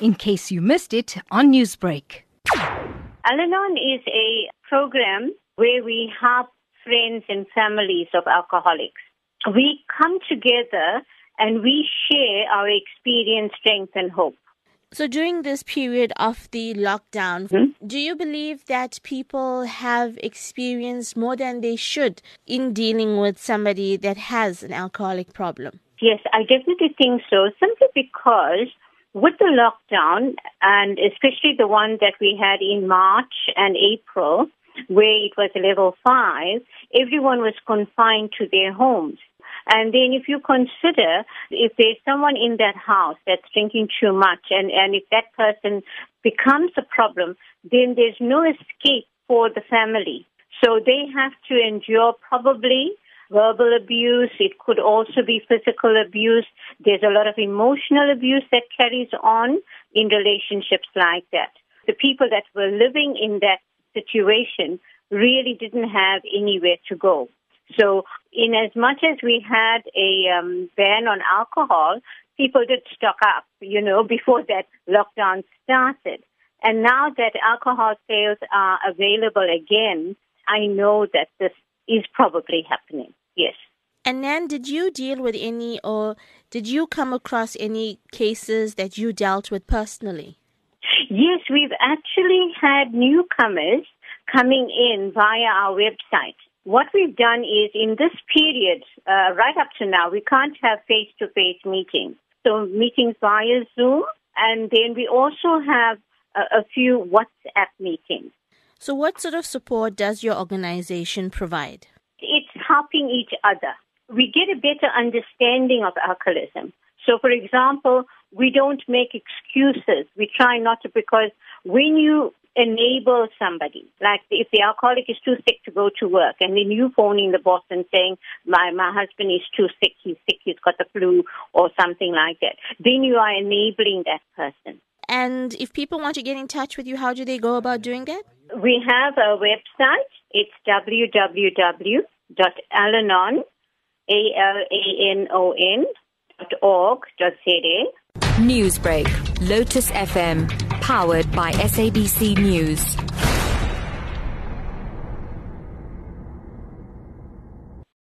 in case you missed it on Newsbreak. Al Anon is a program where we help friends and families of alcoholics. We come together and we share our experience, strength, and hope. So during this period of the lockdown, Hmm? do you believe that people have experienced more than they should in dealing with somebody that has an alcoholic problem? Yes, I definitely think so, simply because with the lockdown, and especially the one that we had in March and April, where it was level five, everyone was confined to their homes. And then if you consider if there's someone in that house that's drinking too much and, and if that person becomes a problem, then there's no escape for the family. So they have to endure probably verbal abuse. It could also be physical abuse. There's a lot of emotional abuse that carries on in relationships like that. The people that were living in that situation really didn't have anywhere to go. So, in as much as we had a um, ban on alcohol, people did stock up, you know, before that lockdown started. And now that alcohol sales are available again, I know that this is probably happening. Yes. And then, did you deal with any, or did you come across any cases that you dealt with personally? Yes, we've actually had newcomers coming in via our website. What we've done is in this period, uh, right up to now, we can't have face to face meetings. So meetings via Zoom, and then we also have a, a few WhatsApp meetings. So, what sort of support does your organization provide? It's helping each other. We get a better understanding of alcoholism. So, for example, we don't make excuses. We try not to because when you enable somebody, like if the alcoholic is too sick to go to work, and then you phoning the boss and saying, "My my husband is too sick. He's sick. He's got the flu or something like that," then you are enabling that person. And if people want to get in touch with you, how do they go about doing that? We have a website. It's www.alanon, A-L-A-N-O-N, dot org, dot. Newsbreak, Lotus FM, powered by SABC News.